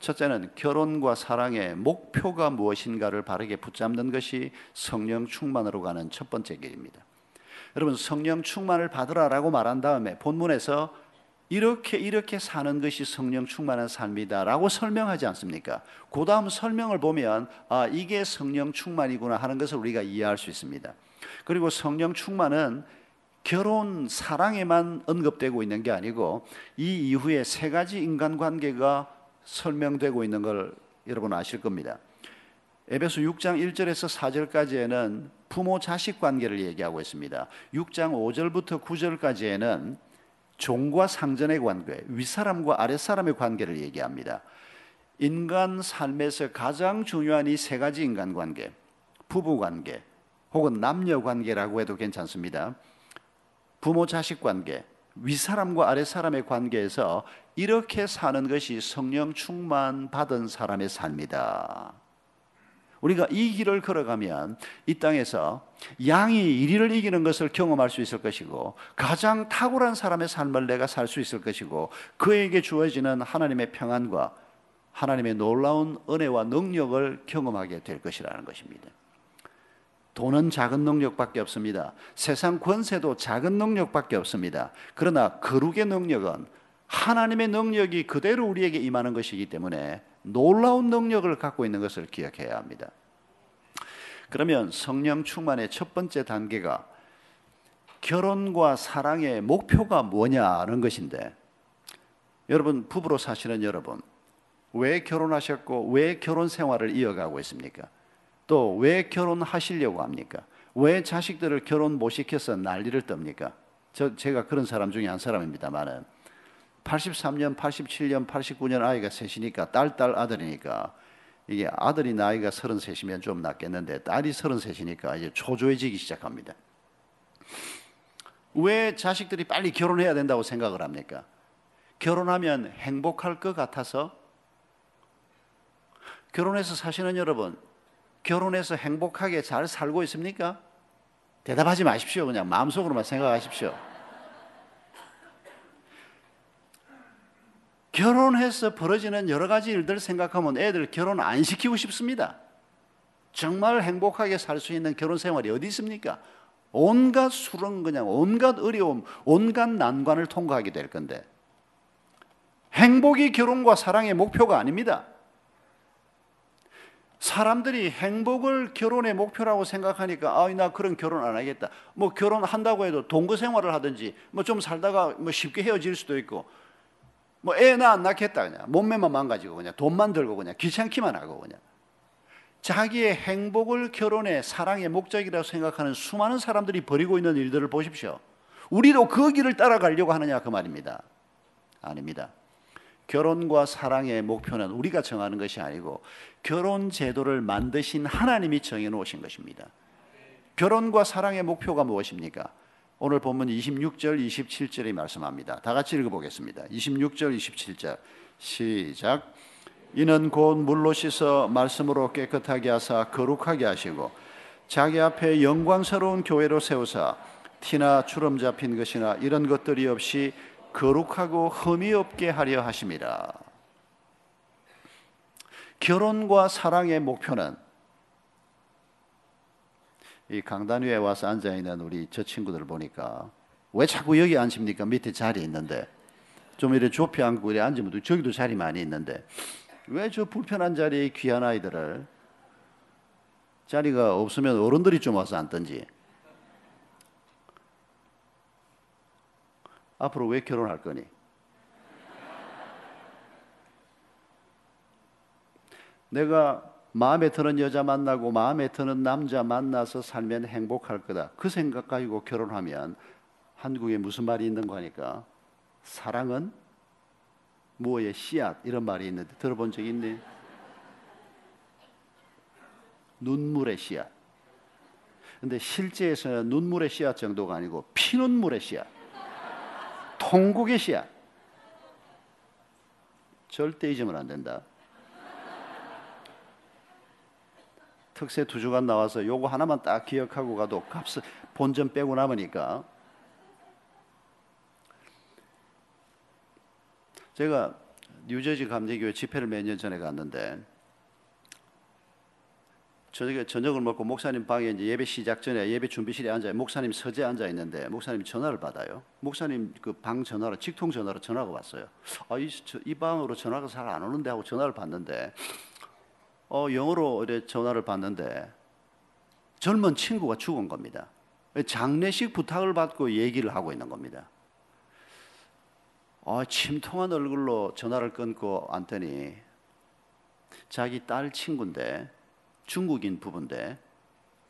첫째는 결혼과 사랑의 목표가 무엇인가를 바르게 붙잡는 것이 성령 충만으로 가는 첫 번째 길입니다. 여러분 성령 충만을 받으라라고 말한 다음에 본문에서 이렇게 이렇게 사는 것이 성령 충만한 삶이다라고 설명하지 않습니까? 그 다음 설명을 보면 아 이게 성령 충만이구나 하는 것을 우리가 이해할 수 있습니다. 그리고 성령 충만은 결혼 사랑에만 언급되고 있는 게 아니고 이 이후에 세 가지 인간 관계가 설명되고 있는 걸 여러분 아실 겁니다. 에베소 6장 1절에서 4절까지에는 부모 자식 관계를 얘기하고 있습니다. 6장 5절부터 9절까지에는 종과 상전의 관계, 윗사람과 아랫사람의 관계를 얘기합니다. 인간 삶에서 가장 중요한 이 세 가지 인간 관계, 부부 관계, 혹은 남녀 관계라고 해도 괜찮습니다. 부모 자식 관계, 윗사람과 아랫사람의 관계에서 이렇게 사는 것이 성령 충만 받은 사람의 삶이다. 우리가 이 길을 걸어가면 이 땅에서 양이 이리를 이기는 것을 경험할 수 있을 것이고 가장 탁월한 사람의 삶을 내가 살 수 있을 것이고 그에게 주어지는 하나님의 평안과 하나님의 놀라운 은혜와 능력을 경험하게 될 것이라는 것입니다. 돈은 작은 능력밖에 없습니다. 세상 권세도 작은 능력밖에 없습니다. 그러나 거룩의 능력은 하나님의 능력이 그대로 우리에게 임하는 것이기 때문에 놀라운 능력을 갖고 있는 것을 기억해야 합니다. 그러면 성령 충만의 첫 번째 단계가 결혼과 사랑의 목표가 뭐냐는 것인데 여러분 부부로 사시는 여러분 왜 결혼하셨고 왜 결혼 생활을 이어가고 있습니까? 또 왜 결혼하시려고 합니까? 왜 자식들을 결혼 못 시켜서 난리를 떱니까? 저 제가 그런 사람 중에 한 사람입니다만은 83년, 87년, 89년 아이가 셋이니까 딸, 딸, 아들이니까 이게 아들이 나이가 33이면 좀 낫겠는데 딸이 33이니까 이제 초조해지기 시작합니다. 왜 자식들이 빨리 결혼해야 된다고 생각을 합니까? 결혼하면 행복할 것 같아서 결혼해서 사시는 여러분, 결혼해서 행복하게 잘 살고 있습니까? 대답하지 마십시오. 그냥 마음속으로만 생각하십시오. 결혼해서 벌어지는 여러 가지 일들 생각하면 애들 결혼 안 시키고 싶습니다. 정말 행복하게 살 수 있는 결혼 생활이 어디 있습니까? 온갖 수렁 그냥 온갖 어려움, 온갖 난관을 통과하게 될 건데 행복이 결혼과 사랑의 목표가 아닙니다. 사람들이 행복을 결혼의 목표라고 생각하니까 아, 나 그런 결혼 안 하겠다. 뭐 결혼한다고 해도 동거 생활을 하든지 뭐 좀 살다가 뭐 쉽게 헤어질 수도 있고 뭐 애 나 안 낳겠다 그냥 몸매만 망가지고 그냥 돈만 들고 그냥 귀찮기만 하고 그냥 자기의 행복을 결혼의 사랑의 목적이라고 생각하는 수많은 사람들이 벌이고 있는 일들을 보십시오. 우리도 그 길을 따라가려고 하느냐 그 말입니다. 아닙니다. 결혼과 사랑의 목표는 우리가 정하는 것이 아니고 결혼 제도를 만드신 하나님이 정해 놓으신 것입니다. 결혼과 사랑의 목표가 무엇입니까? 오늘 본문 26절, 27절이 말씀합니다. 다 같이 읽어보겠습니다. 26절, 27절 시작. 이는 곧 물로 씻어 말씀으로 깨끗하게 하사 거룩하게 하시고 자기 앞에 영광스러운 교회로 세우사 티나 주름 잡힌 것이나 이런 것들이 없이 거룩하고 흠이 없게 하려 하심이라. 결혼과 사랑의 목표는 이 강단 위에 와서 앉아 있는 우리 저 친구들을 보니까 왜 자꾸 여기 앉습니까? 밑에 자리 있는데 좀 이렇게 좁혀 앉고 이래 앉으면 저기도 자리 많이 있는데 왜 저 불편한 자리에 귀한 아이들을 자리가 없으면 어른들이 좀 와서 앉든지 앞으로 왜 결혼할 거니? 내가 마음에 드는 여자 만나고 마음에 드는 남자 만나서 살면 행복할 거다. 그 생각 가지고 결혼하면 한국에 무슨 말이 있는 거니까 사랑은 무엇의 씨앗 이런 말이 있는데 들어본 적 있니? 눈물의 씨앗. 근데 실제에서는 눈물의 씨앗 정도가 아니고 피눈물의 씨앗. 통곡의 씨앗. 절대 잊으면 안 된다. 특세 두 주간 나와서 요거 하나만 딱 기억하고 가도 값을 본전 빼고 남으니까 제가 뉴저지 감리교회 집회를 몇 년 전에 갔는데 저녁에 저녁을 먹고 목사님 방에 이제 예배 시작 전에 예배 준비실에 앉아 목사님 서재 앉아 있는데 목사님 전화를 받아요. 목사님 그 방 전화로 직통 전화로 전화가 왔어요. 아이 이 방으로 전화가 잘 안 오는데 하고 전화를 받는데 어 영어로 이래 전화를 받는데 젊은 친구가 죽은 겁니다. 장례식 부탁을 받고 얘기를 하고 있는 겁니다. 어, 침통한 얼굴로 전화를 끊고 앉더니 자기 딸 친구인데 중국인 부부인데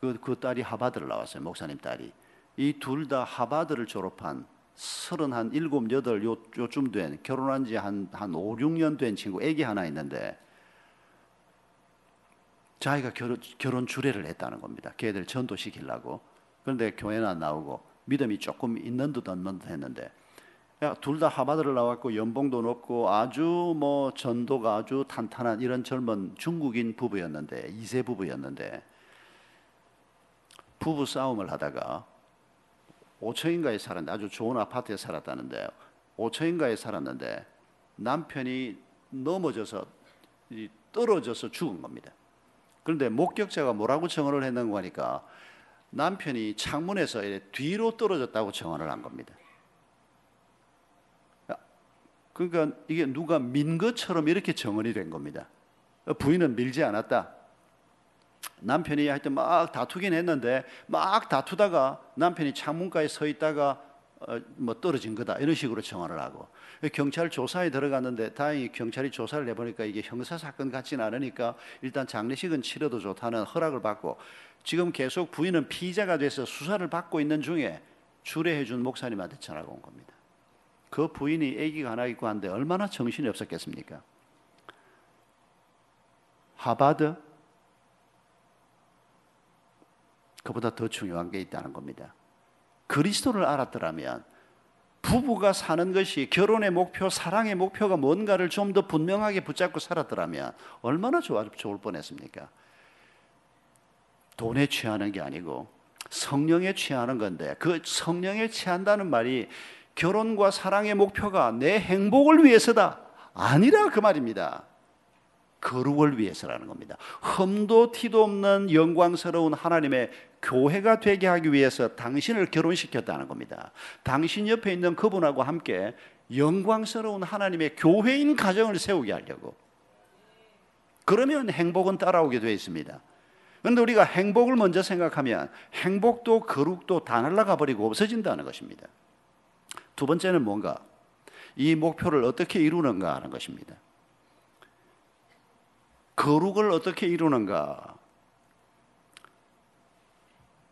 그, 그 딸이 하바드를 나왔어요. 목사님 딸이. 이 둘 다 하바드를 졸업한 서른 한 일곱 여덟 요, 요쯤 된 결혼한 지 한한오육년된 친구 애기 하나 있는데 자기가 결혼, 결혼 주례를 했다는 겁니다. 걔들 전도시키려고. 그런데 교회는 안 나오고 믿음이 조금 있는 듯 없는 듯 했는데 둘 다 하바드를 나왔고 연봉도 높고 아주 뭐 전도가 아주 탄탄한 이런 젊은 중국인 부부였는데 이세 부부였는데 부부 싸움을 하다가 5천인가에 살았는데 아주 좋은 아파트에 살았다는데 5천인가에 살았는데 남편이 넘어져서 떨어져서 죽은 겁니다. 그런데 목격자가 뭐라고 증언을 했는 거니까 남편이 창문에서 뒤로 떨어졌다고 정언을 한 겁니다. 그러니까 이게 누가 민 것처럼 이렇게 정언이 된 겁니다. 부인은 밀지 않았다. 남편이 하여튼 막 다투긴 했는데 막 다투다가 남편이 창문가에 서 있다가 어, 뭐 떨어진 거다 이런 식으로 정언을 하고 경찰 조사에 들어갔는데 다행히 경찰이 조사를 해보니까 이게 형사 사건 같지는 않으니까 일단 장례식은 치러도 좋다는 허락을 받고 지금 계속 부인은 피의자가 돼서 수사를 받고 있는 중에 주례해준 목사님한테 전화가 온 겁니다. 그 부인이 아기가 하나 있고 한데 얼마나 정신이 없었겠습니까? 하바드 그보다 더 중요한 게 있다는 겁니다. 그리스도를 알았더라면 부부가 사는 것이 결혼의 목표, 사랑의 목표가 뭔가를 좀 더 분명하게 붙잡고 살았더라면 얼마나 좋을 뻔했습니까? 돈에 취하는 게 아니고 성령에 취하는 건데 그 성령에 취한다는 말이 결혼과 사랑의 목표가 내 행복을 위해서다. 아니라 그 말입니다. 거룩을 위해서라는 겁니다. 흠도 티도 없는 영광스러운 하나님의 교회가 되게 하기 위해서 당신을 결혼시켰다는 겁니다. 당신 옆에 있는 그분하고 함께 영광스러운 하나님의 교회인 가정을 세우게 하려고. 그러면 행복은 따라오게 되어 있습니다. 그런데 우리가 행복을 먼저 생각하면 행복도 거룩도 다 날아가 버리고 없어진다는 것입니다. 두 번째는 뭔가? 이 목표를 어떻게 이루는가 하는 것입니다. 거룩을 어떻게 이루는가?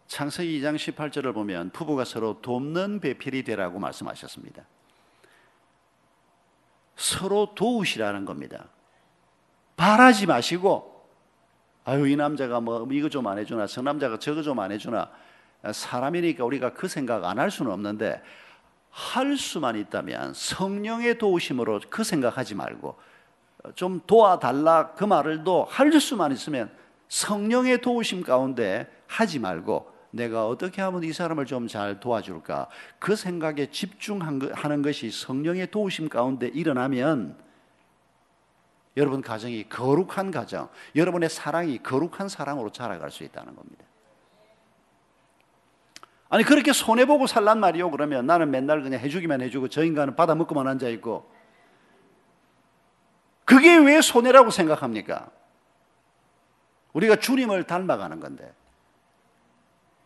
창세기 2장 18절을 보면 부부가 서로 돕는 배필이 되라고 말씀하셨습니다. 서로 도우시라는 겁니다. 바라지 마시고 아유 이 남자가 뭐 이거 좀 안 해주나 저 남자가 저거 좀 안 해주나 사람이니까 우리가 그 생각 안 할 수는 없는데 할 수만 있다면 성령의 도우심으로 그 생각하지 말고 좀 도와달라 그 말을 도 할 수만 있으면 성령의 도우심 가운데 하지 말고 내가 어떻게 하면 이 사람을 좀 잘 도와줄까 그 생각에 집중하는 것이 성령의 도우심 가운데 일어나면 여러분 가정이 거룩한 가정, 여러분의 사랑이 거룩한 사랑으로 자라갈 수 있다는 겁니다. 아니 그렇게 손해 보고 살란 말이요. 그러면 나는 맨날 그냥 해주기만 해주고 저 인간은 받아 먹고만 앉아 있고 그게 왜 손해라고 생각합니까? 우리가 주님을 닮아가는 건데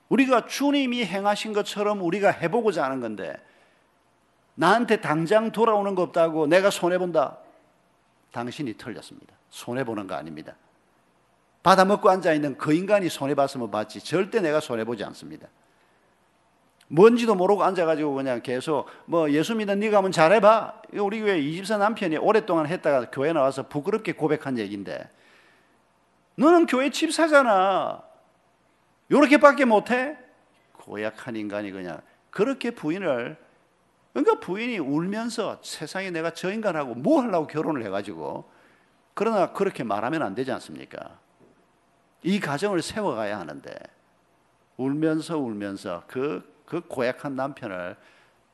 우리가 주님이 행하신 것처럼 우리가 해보고자 하는 건데 나한테 당장 돌아오는 거 없다고 내가 손해 본다. 당신이 틀렸습니다. 손해 보는 거 아닙니다. 받아 먹고 앉아 있는 그 인간이 손해 봤으면 봤지 절대 내가 손해 보지 않습니다. 뭔지도 모르고 앉아가지고 그냥 계속 뭐 예수 믿는 네가 한번 잘해봐. 우리 교회 이집사 남편이 오랫동안 했다가 교회 나와서 부끄럽게 고백한 얘기인데 너는 교회 집사잖아. 요렇게밖에 못해? 고약한 인간이 그냥 그렇게 부인을 그러니까 부인이 울면서 세상에 내가 저 인간하고 뭐 하려고 결혼을 해가지고 그러나 그렇게 말하면 안 되지 않습니까? 이 가정을 세워가야 하는데 울면서 울면서 그, 그 고약한 남편을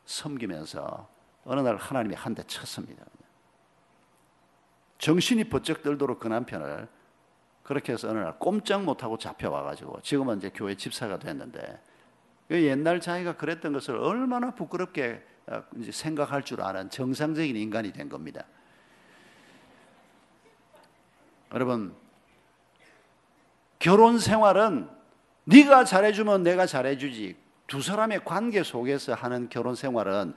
섬기면서 어느 날 하나님이 한 대 쳤습니다. 정신이 번쩍 들도록 그 남편을 그렇게 해서 어느 날 꼼짝 못하고 잡혀와가지고 지금은 이제 교회 집사가 됐는데 그 옛날 자기가 그랬던 것을 얼마나 부끄럽게 어, 생각할 줄 아는 정상적인 인간이 된 겁니다. 여러분 결혼 생활은 네가 잘해주면 내가 잘해주지 두 사람의 관계 속에서 하는 결혼 생활은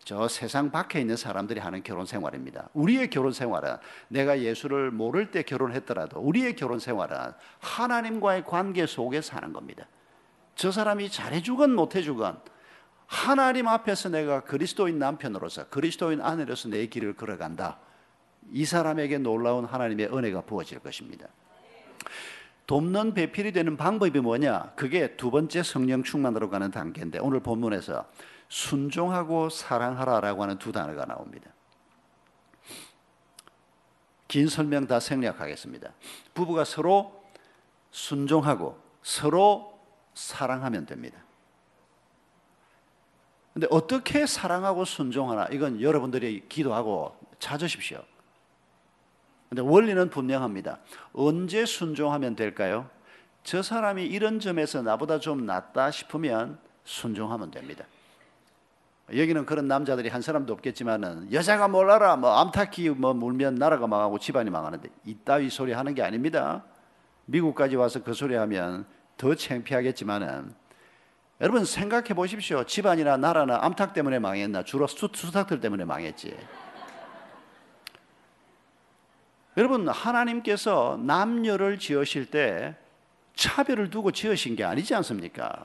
저 세상 밖에 있는 사람들이 하는 결혼 생활입니다. 우리의 결혼 생활은 내가 예수를 모를 때 결혼했더라도 우리의 결혼 생활은 하나님과의 관계 속에 사는 겁니다. 저 사람이 잘해주건 못해주건 하나님 앞에서 내가 그리스도인 남편으로서 그리스도인 아내로서 내 길을 걸어간다. 이 사람에게 놀라운 하나님의 은혜가 부어질 것입니다. 돕는 배필이 되는 방법이 뭐냐? 그게 두 번째 성령 충만으로 가는 단계인데 오늘 본문에서 순종하고 사랑하라라고 하는 두 단어가 나옵니다. 긴 설명 다 생략하겠습니다. 부부가 서로 순종하고 서로 사랑하면 됩니다. 근데 어떻게 사랑하고 순종하나 이건 여러분들이 기도하고 찾으십시오. 근데 원리는 분명합니다. 언제 순종하면 될까요? 저 사람이 이런 점에서 나보다 좀 낫다 싶으면 순종하면 됩니다. 여기는 그런 남자들이 한 사람도 없겠지만은 여자가 몰라라 뭐 암탉이 뭐 물면 나라가 망하고 집안이 망하는데 이따위 소리 하는 게 아닙니다. 미국까지 와서 그 소리 하면 더 창피하겠지만은 여러분 생각해 보십시오. 집안이나 나라나 암탉 때문에 망했나 주로 수, 수탉들 때문에 망했지. 여러분 하나님께서 남녀를 지으실 때 차별을 두고 지으신 게 아니지 않습니까?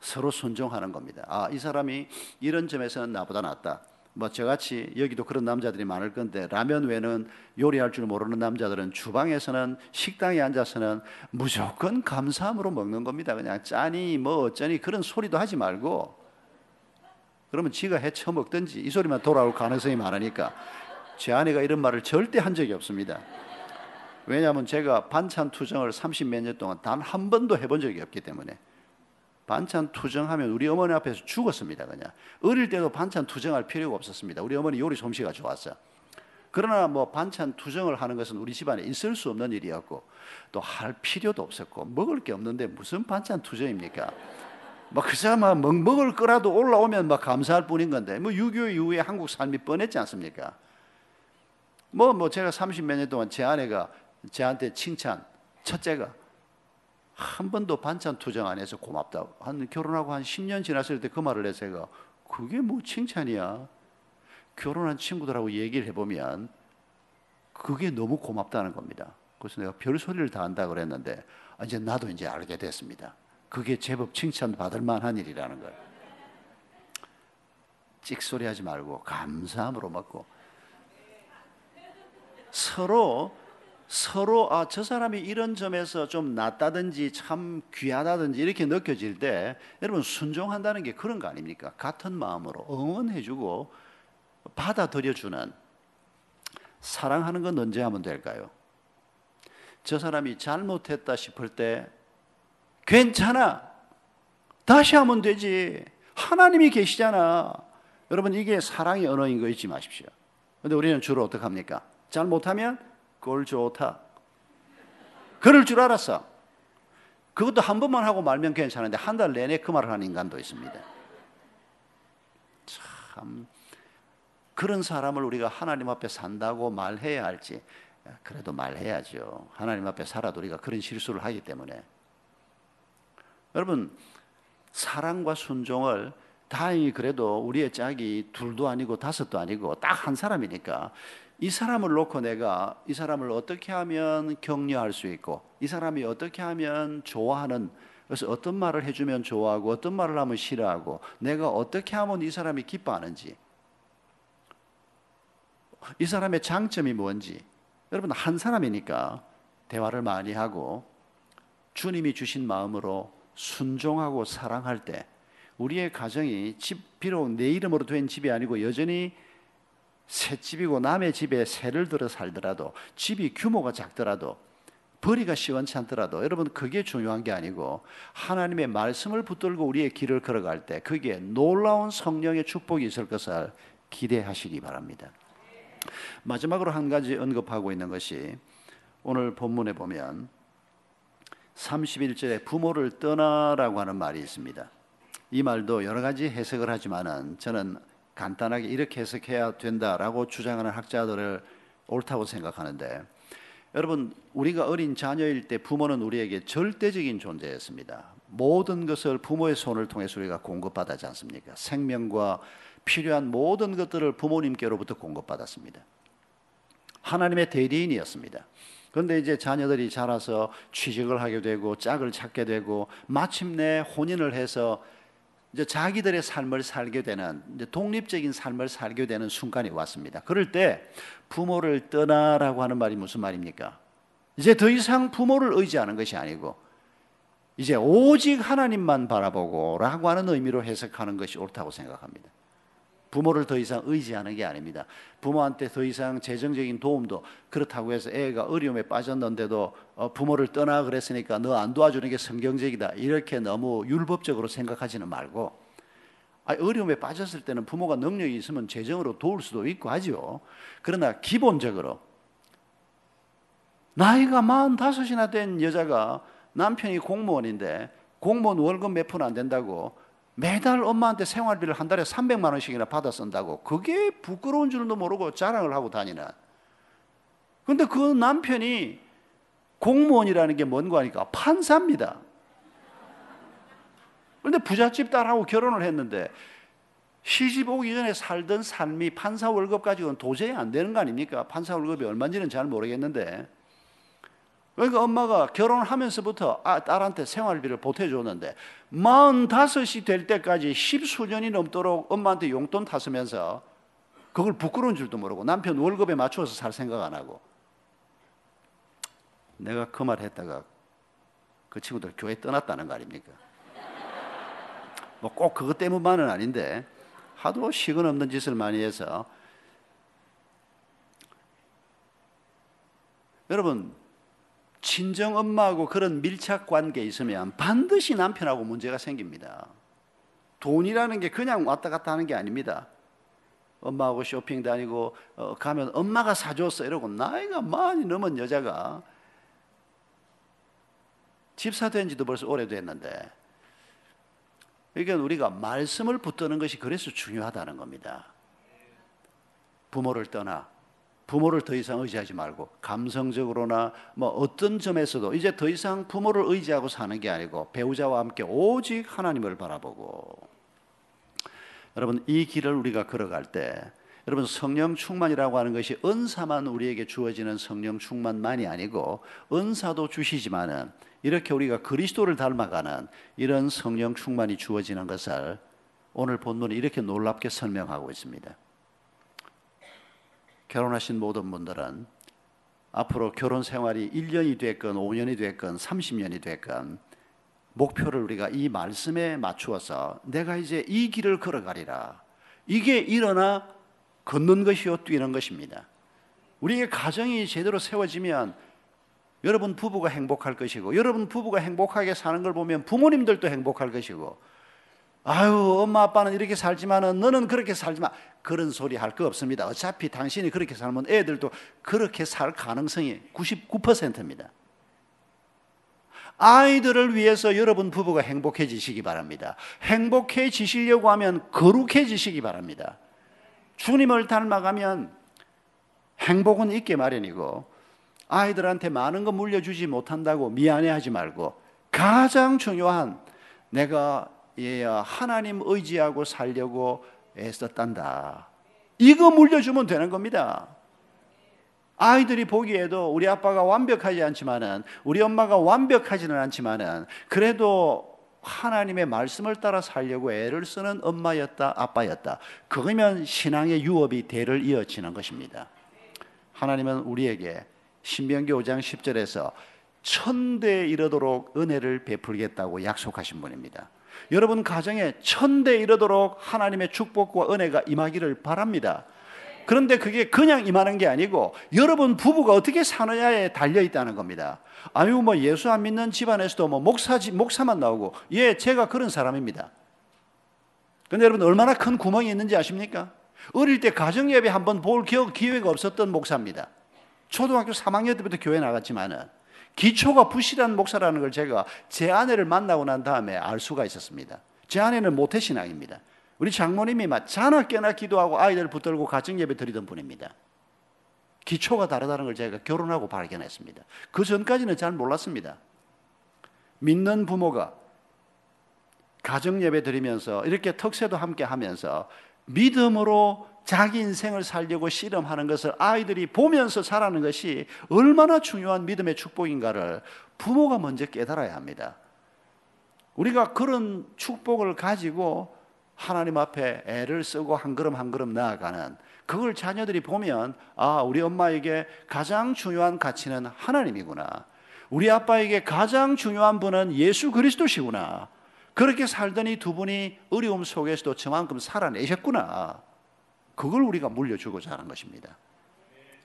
서로 순종하는 겁니다. 아, 이 사람이 이런 점에서는 나보다 낫다. 뭐 저같이 여기도 그런 남자들이 많을 건데 라면 외에는 요리할 줄 모르는 남자들은 주방에서는 식당에 앉아서는 무조건 감사함으로 먹는 겁니다. 그냥 짜니 뭐 어쩌니 그런 소리도 하지 말고 그러면 지가 해쳐 먹든지 이 소리만 돌아올 가능성이 많으니까 제 아내가 이런 말을 절대 한 적이 없습니다. 왜냐하면 제가 반찬 투정을 30몇 년 동안 단 한 번도 해본 적이 없기 때문에 반찬 투정하면 우리 어머니 앞에서 죽었습니다. 그냥 어릴 때도 반찬 투정할 필요가 없었습니다. 우리 어머니 요리 솜씨가 좋았어. 그러나 뭐 반찬 투정을 하는 것은 우리 집안에 있을 수 없는 일이었고 또 할 필요도 없었고 먹을 게 없는데 무슨 반찬 투정입니까? 막 그저 막 먹을 거라도 올라오면 막 감사할 뿐인 건데 뭐6.25 이후에 한국 삶이 뻔했지 않습니까? 뭐, 뭐 제가 30몇 년 동안 제 아내가 저한테 칭찬, 첫째가 한 번도 반찬 투정 안 해서 고맙다. 한 결혼하고 한 10년 지났을 때 그 말을 해서 제가 그게 뭐 칭찬이야. 결혼한 친구들하고 얘기를 해보면 그게 너무 고맙다는 겁니다. 그래서 내가 별 소리를 다 한다 그랬는데 아, 이제 나도 이제 알게 됐습니다. 그게 제법 칭찬 받을 만한 일이라는 걸. 찍소리 하지 말고 감사함으로 먹고 서로 서로 아 저 사람이 이런 점에서 좀 낫다든지 참 귀하다든지 이렇게 느껴질 때 여러분 순종한다는 게 그런 거 아닙니까? 같은 마음으로 응원해주고 받아들여주는 사랑하는 건 언제 하면 될까요? 저 사람이 잘못했다 싶을 때 괜찮아 다시 하면 되지 하나님이 계시잖아 여러분 이게 사랑의 언어인 거 잊지 마십시오. 근데 우리는 주로 어떻게 합니까? 잘 못하면 꼴 좋다. 그럴 줄 알았어. 그것도 한 번만 하고 말면 괜찮은데 한 달 내내 그 말을 하는 인간도 있습니다. 참 그런 사람을 우리가 하나님 앞에 산다고 말해야 할지 그래도 말해야죠. 하나님 앞에 살아도 우리가 그런 실수를 하기 때문에 여러분 사랑과 순종을 다행히 그래도 우리의 짝이 둘도 아니고 다섯도 아니고 딱 한 사람이니까 이 사람을 놓고 내가 이 사람을 어떻게 하면 격려할 수 있고 이 사람이 어떻게 하면 좋아하는 그래서 어떤 말을 해주면 좋아하고 어떤 말을 하면 싫어하고 내가 어떻게 하면 이 사람이 기뻐하는지. 이 사람의 장점이 뭔지. 여러분 한 사람이니까 대화를 많이 하고 주님이 주신 마음으로 순종하고 사랑할 때 우리의 가정이 집 비록 내 이름으로 된 집이 아니고 여전히 새 집이고 남의 집에 새를 들어 살더라도 집이 규모가 작더라도 벌이가 시원치 않더라도 여러분 그게 중요한 게 아니고 하나님의 말씀을 붙들고 우리의 길을 걸어갈 때 그게 놀라운 성령의 축복이 있을 것을 기대하시기 바랍니다. 마지막으로 한 가지 언급하고 있는 것이 오늘 본문에 보면 31절에 부모를 떠나라고 하는 말이 있습니다. 이 말도 여러 가지 해석을 하지만은 저는 간단하게 이렇게 해석해야 된다라고 주장하는 학자들을 옳다고 생각하는데 여러분 우리가 어린 자녀일 때 부모는 우리에게 절대적인 존재였습니다. 모든 것을 부모의 손을 통해서 우리가 공급받지 않습니까? 생명과 필요한 모든 것들을 부모님께로부터 공급받았습니다. 하나님의 대리인이었습니다. 그런데 이제 자녀들이 자라서 취직을 하게 되고 짝을 찾게 되고 마침내 혼인을 해서 이제 자기들의 삶을 살게 되는 독립적인 삶을 살게 되는 순간이 왔습니다. 그럴 때 부모를 떠나라고 하는 말이 무슨 말입니까? 이제 더 이상 부모를 의지하는 것이 아니고 이제 오직 하나님만 바라보고라고 하는 의미로 해석하는 것이 옳다고 생각합니다. 부모를 더 이상 의지하는 게 아닙니다. 부모한테 더 이상 재정적인 도움도 그렇다고 해서 애가 어려움에 빠졌는데도 어, 부모를 떠나 그랬으니까 너 안 도와주는 게 성경적이다. 이렇게 너무 율법적으로 생각하지는 말고 어려움에 빠졌을 때는 부모가 능력이 있으면 재정으로 도울 수도 있고 하죠. 그러나 기본적으로 나이가 45이나 된 여자가 남편이 공무원인데 공무원 월급 몇 푼 안 된다고 매달 엄마한테 생활비를 한 달에 300만 원씩이나 받아 쓴다고 그게 부끄러운 줄도 모르고 자랑을 하고 다니는 근데 그 남편이 공무원이라는 게 뭔가 하니까 판사입니다. 그런데 부잣집 딸하고 결혼을 했는데 시집 오기 전에 살던 삶이 판사 월급 가지고는 도저히 안 되는 거 아닙니까? 판사 월급이 얼마인지는 잘 모르겠는데 그러니까 엄마가 결혼하면서부터 아, 딸한테 생활비를 보태줬는데 45이 될 때까지 십수년이 넘도록 엄마한테 용돈 타으면서 그걸 부끄러운 줄도 모르고 남편 월급에 맞추어서 살 생각 안 하고 내가 그 말 했다가 그 친구들 교회 떠났다는 거 아닙니까? 뭐 꼭 그것 때문만은 아닌데 하도 식은 없는 짓을 많이 해서 여러분 친정 엄마하고 그런 밀착 관계에 있으면 반드시 남편하고 문제가 생깁니다. 돈이라는 게 그냥 왔다 갔다 하는 게 아닙니다. 엄마하고 쇼핑 다니고 어, 가면 엄마가 사줬어 이러고 나이가 많이 넘은 여자가 집사 된 지도 벌써 오래됐는데 그러니까 우리가 말씀을 붙드는 것이 그래서 중요하다는 겁니다. 부모를 떠나 부모를 더 이상 의지하지 말고 감성적으로나 뭐 어떤 점에서도 이제 더 이상 부모를 의지하고 사는 게 아니고 배우자와 함께 오직 하나님을 바라보고 여러분 이 길을 우리가 걸어갈 때 여러분 성령 충만이라고 하는 것이 은사만 우리에게 주어지는 성령 충만만이 아니고 은사도 주시지만은 이렇게 우리가 그리스도를 닮아가는 이런 성령 충만이 주어지는 것을 오늘 본문이 이렇게 놀랍게 설명하고 있습니다. 결혼하신 모든 분들은 앞으로 결혼 생활이 1년이 됐건 5년이 됐건 30년이 됐건 목표를 우리가 이 말씀에 맞추어서 내가 이제 이 길을 걸어가리라. 이게 일어나 걷는 것이요 뛰는 것입니다. 우리의 가정이 제대로 세워지면 여러분 부부가 행복할 것이고 여러분 부부가 행복하게 사는 걸 보면 부모님들도 행복할 것이고 아유, 엄마 아빠는 이렇게 살지만은 너는 그렇게 살지 마. 그런 소리 할 거 없습니다. 어차피 당신이 그렇게 살면 애들도 그렇게 살 가능성이 99%입니다. 아이들을 위해서 여러분 부부가 행복해지시기 바랍니다. 행복해지시려고 하면 거룩해지시기 바랍니다. 주님을 닮아가면 행복은 있게 마련이고 아이들한테 많은 거 물려주지 못한다고 미안해하지 말고 가장 중요한 내가 하나님 의지하고 살려고 애썼단다. 이거 물려주면 되는 겁니다. 아이들이 보기에도 우리 아빠가 완벽하지 않지만은 우리 엄마가 완벽하지는 않지만은 그래도 하나님의 말씀을 따라 살려고 애를 쓰는 엄마였다 아빠였다. 그거면 신앙의 유업이 대를 이어지는 것입니다. 하나님은 우리에게 신명기 5장 10절에서 천대에 이르도록 은혜를 베풀겠다고 약속하신 분입니다. 여러분 가정에 천대 이르도록 하나님의 축복과 은혜가 임하기를 바랍니다. 그런데 그게 그냥 임하는 게 아니고 여러분 부부가 어떻게 사느냐에 달려 있다는 겁니다. 아유 뭐 예수 안 믿는 집안에서도 뭐 목사 목사만 나오고 예 제가 그런 사람입니다. 근데 여러분 얼마나 큰 구멍이 있는지 아십니까? 어릴 때 가정 예배 한번 볼 기회가 없었던 목사입니다. 초등학교 3학년 때부터 교회 나갔지만은 기초가 부실한 목사라는 걸 제가 제 아내를 만나고 난 다음에 알 수가 있었습니다. 제 아내는 모태신앙입니다. 우리 장모님이 막 자나 깨나 기도하고 아이들 붙들고 가정 예배 드리던 분입니다. 기초가 다르다는 걸 제가 결혼하고 발견했습니다. 그 전까지는 잘 몰랐습니다. 믿는 부모가 가정 예배 드리면서 이렇게 턱세도 함께 하면서 믿음으로 자기 인생을 살려고 씨름하는 것을 아이들이 보면서 자라는 것이 얼마나 중요한 믿음의 축복인가를 부모가 먼저 깨달아야 합니다. 우리가 그런 축복을 가지고 하나님 앞에 애를 쓰고 한 걸음 한 걸음 나아가는 그걸 자녀들이 보면 아, 우리 엄마에게 가장 중요한 가치는 하나님이구나. 우리 아빠에게 가장 중요한 분은 예수 그리스도시구나. 그렇게 살더니 두 분이 어려움 속에서도 저만큼 살아내셨구나. 그걸 우리가 물려주고자 하는 것입니다.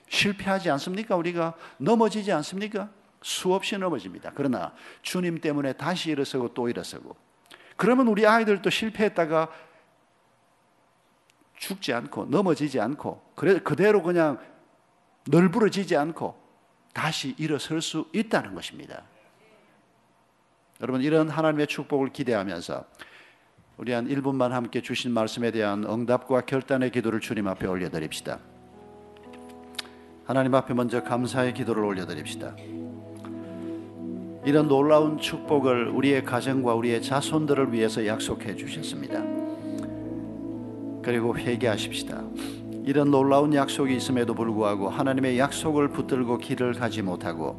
실패하지 않습니까? 우리가 넘어지지 않습니까? 수없이 넘어집니다. 그러나 주님 때문에 다시 일어서고 또 일어서고 그러면 우리 아이들도 실패했다가 죽지 않고 넘어지지 않고 그대로 그냥 널브러지지 않고 다시 일어설 수 있다는 것입니다. 여러분 이런 하나님의 축복을 기대하면서 우리 한 1분만 함께 주신 말씀에 대한 응답과 결단의 기도를 주님 앞에 올려드립시다. 하나님 앞에 먼저 감사의 기도를 올려드립시다. 이런 놀라운 축복을 우리의 가정과 우리의 자손들을 위해서 약속해 주셨습니다. 그리고 회개하십시다. 이런 놀라운 약속이 있음에도 불구하고 하나님의 약속을 붙들고 길을 가지 못하고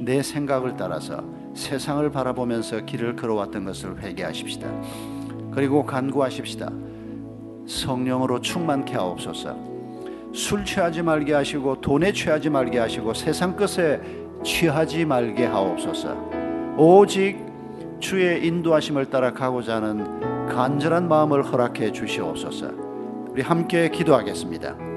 내 생각을 따라서 세상을 바라보면서 길을 걸어왔던 것을 회개하십시다. 그리고 간구하십시다. 성령으로 충만케 하옵소서. 술 취하지 말게 하시고 돈에 취하지 말게 하시고 세상 것에 취하지 말게 하옵소서. 오직 주의 인도하심을 따라 가고자 하는 간절한 마음을 허락해 주시옵소서. 우리 함께 기도하겠습니다.